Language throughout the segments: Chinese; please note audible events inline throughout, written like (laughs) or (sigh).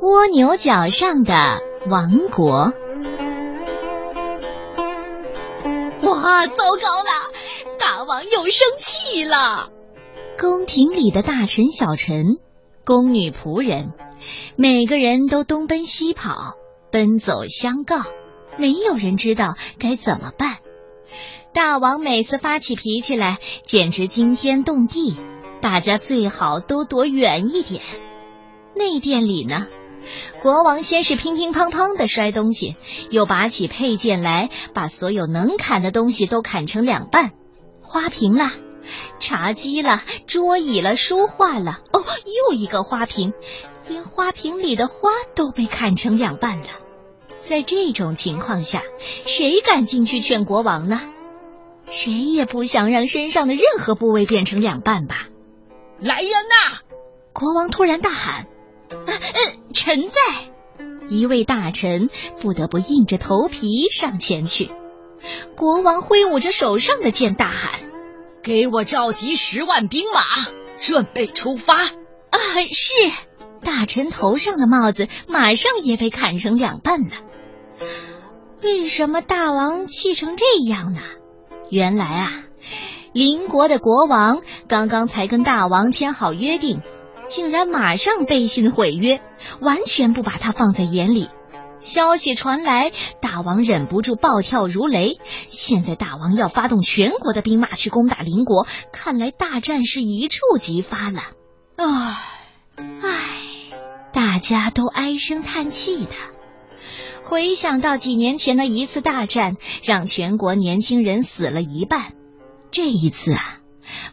蜗牛角上的王国。哇，糟糕了！大王又生气了。宫廷里的大臣、小臣、宫女、仆人，每个人都东奔西跑，奔走相告，没有人知道该怎么办。大王每次发起脾气来，简直惊天动地，大家最好都躲远一点。内殿里呢？国王先是乒乒乓乓的摔东西，又拔起佩剑来，把所有能砍的东西都砍成两半。花瓶啦，茶几了，桌椅了，书画了。哦，又一个花瓶，连花瓶里的花都被砍成两半了。在这种情况下，谁敢进去劝国王呢？谁也不想让身上的任何部位变成两半吧。来人呐！国王突然大喊。臣在，一位大臣不得不硬着头皮上前去。国王挥舞着手上的剑，大喊：“给我召集十万兵马，准备出发！”啊，是。大臣头上的帽子马上也被砍成两半了。为什么大王气成这样呢？原来啊，邻国的国王刚刚才跟大王签好约定。竟然马上背信毁约，完全不把他放在眼里。消息传来，大王忍不住暴跳如雷。现在大王要发动全国的兵马去攻打邻国，看来大战是一触即发了。唉，唉，大家都唉声叹气的。回想到几年前的一次大战，让全国年轻人死了一半，这一次啊。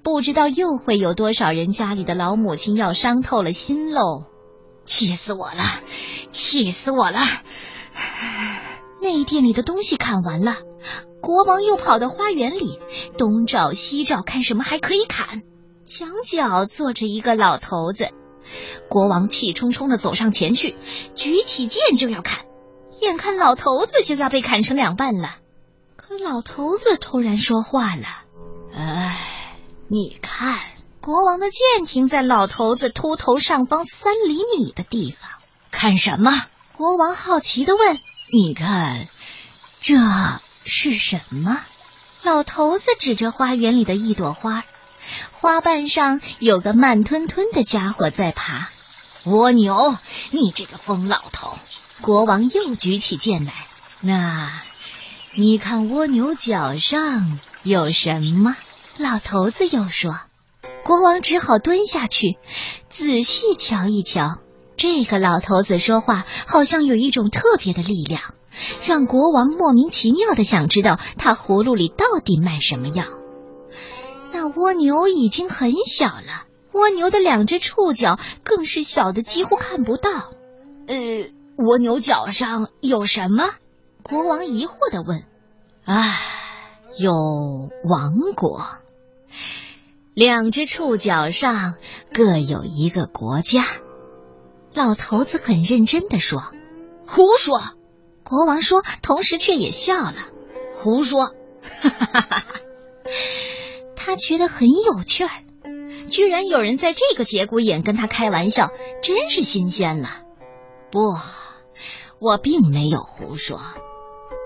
不知道又会有多少人家里的老母亲要伤透了心喽！气死我了，气死我了！内殿里的东西砍完了，国王又跑到花园里东找西找，看什么还可以砍。墙角坐着一个老头子，国王气冲冲的走上前去，举起剑就要砍，眼看老头子就要被砍成两半了，可老头子突然说话了：“。”你看，国王的剑停在老头子秃头上方三厘米的地方。看什么？国王好奇的问。你看，这是什么？老头子指着花园里的一朵花，花瓣上有个慢吞吞的家伙在爬。蜗牛，你这个疯老头！国王又举起剑来。那，你看蜗牛脚上有什么？老头子又说：“国王只好蹲下去，仔细瞧一瞧。这个老头子说话好像有一种特别的力量，让国王莫名其妙的想知道他葫芦里到底卖什么药。那蜗牛已经很小了，蜗牛的两只触角更是小的几乎看不到。呃，蜗牛角上有什么？”国王疑惑的问。“唉，有王国。”两只触角上各有一个国家，老头子很认真的说：“胡说！”国王说，同时却也笑了：“胡说！”哈哈哈哈他觉得很有趣儿，居然有人在这个节骨眼跟他开玩笑，真是新鲜了。不，我并没有胡说，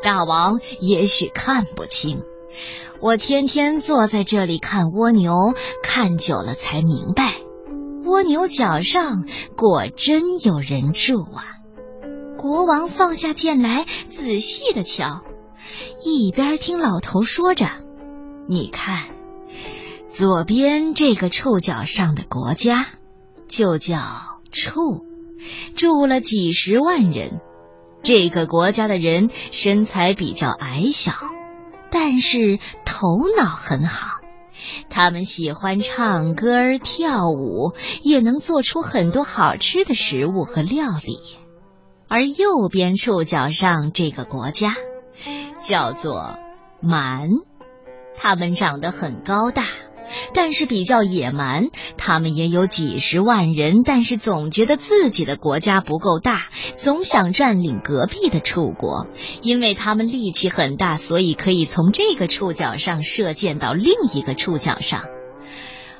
大王也许看不清。我天天坐在这里看蜗牛，看久了才明白，蜗牛角上果真有人住啊！国王放下剑来，仔细的瞧，一边听老头说着：“你看，左边这个触角上的国家，就叫触，住了几十万人。这个国家的人身材比较矮小。”但是头脑很好，他们喜欢唱歌跳舞，也能做出很多好吃的食物和料理。而右边触角上这个国家叫做蛮，他们长得很高大。但是比较野蛮，他们也有几十万人，但是总觉得自己的国家不够大，总想占领隔壁的楚国，因为他们力气很大，所以可以从这个触角上射箭到另一个触角上。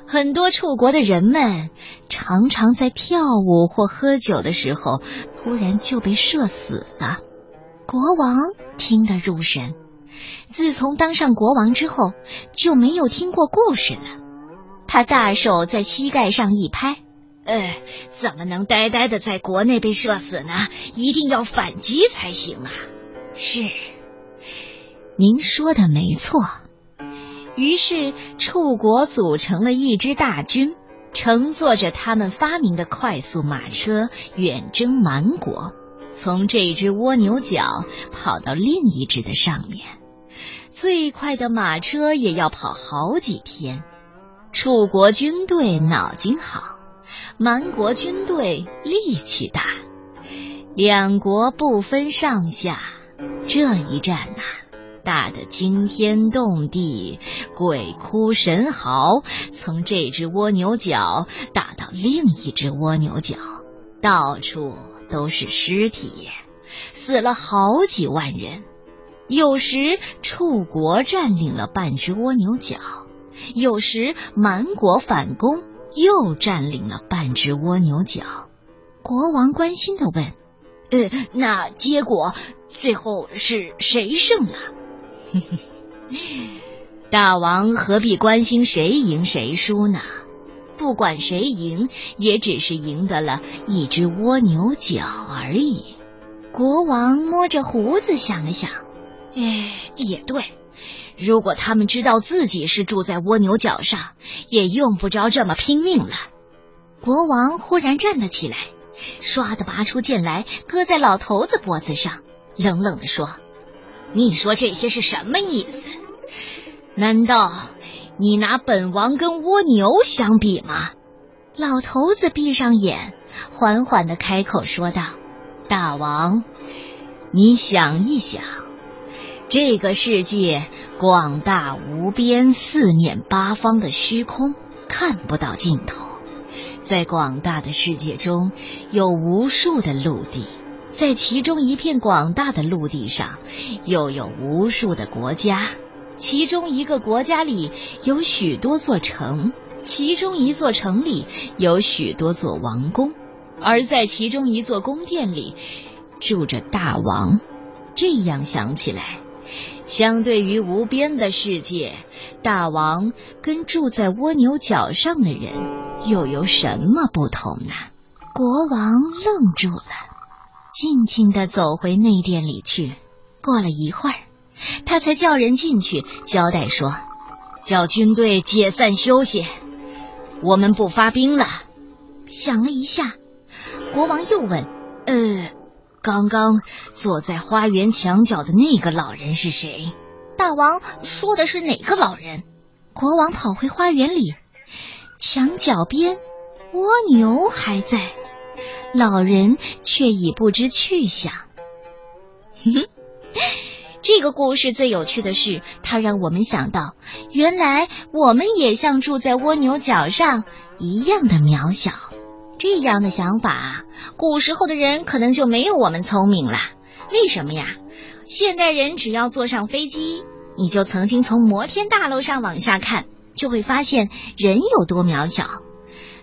很多楚国的人们常常在跳舞或喝酒的时候，突然就被射死了。国王听得入神，自从当上国王之后，就没有听过故事了。他大手在膝盖上一拍：“呃，怎么能呆呆的在国内被射死呢？一定要反击才行啊！”是，您说的没错。于是，楚国组成了一支大军，乘坐着他们发明的快速马车，远征蛮国，从这只蜗牛角跑到另一只的上面。最快的马车也要跑好几天。楚国军队脑筋好，蛮国军队力气大，两国不分上下。这一战呐！打得惊天动地，鬼哭神嚎，从这只蜗牛角打到另一只蜗牛角，到处都是尸体，死了好几万人。有时楚国占领了半只蜗牛角，有时蛮国反攻，又占领了半只蜗牛角。国王关心的问：“呃，那结果最后是谁胜了？” (laughs) 大王何必关心谁赢谁输呢？不管谁赢，也只是赢得了一只蜗牛角而已。国王摸着胡子想了想，哎，也对。如果他们知道自己是住在蜗牛角上，也用不着这么拼命了。国王忽然站了起来，唰的拔出剑来，搁在老头子脖子上，冷冷的说。你说这些是什么意思？难道你拿本王跟蜗牛相比吗？老头子闭上眼，缓缓的开口说道：“大王，你想一想，这个世界广大无边，四面八方的虚空，看不到尽头。在广大的世界中，有无数的陆地。”在其中一片广大的陆地上，又有无数的国家。其中一个国家里有许多座城，其中一座城里有许多座王宫，而在其中一座宫殿里住着大王。这样想起来，相对于无边的世界，大王跟住在蜗牛角上的人又有什么不同呢？国王愣住了。静静的走回内殿里去。过了一会儿，他才叫人进去，交代说：“叫军队解散休息，我们不发兵了。”想了一下，国王又问：“呃，刚刚坐在花园墙角的那个老人是谁？”大王说的是哪个老人？国王跑回花园里，墙角边，蜗牛还在。老人却已不知去向。哼，这个故事最有趣的是，它让我们想到，原来我们也像住在蜗牛角上一样的渺小。这样的想法，古时候的人可能就没有我们聪明了。为什么呀？现代人只要坐上飞机，你就曾经从摩天大楼上往下看，就会发现人有多渺小。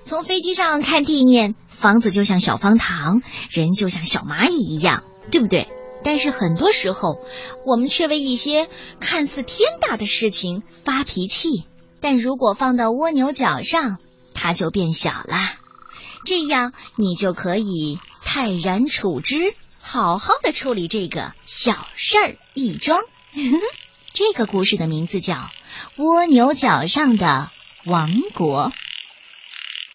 从飞机上看地面。房子就像小方糖，人就像小蚂蚁一样，对不对？但是很多时候，我们却为一些看似天大的事情发脾气。但如果放到蜗牛角上，它就变小了。这样，你就可以泰然处之，好好的处理这个小事儿一桩。(laughs) 这个故事的名字叫《蜗牛角上的王国》。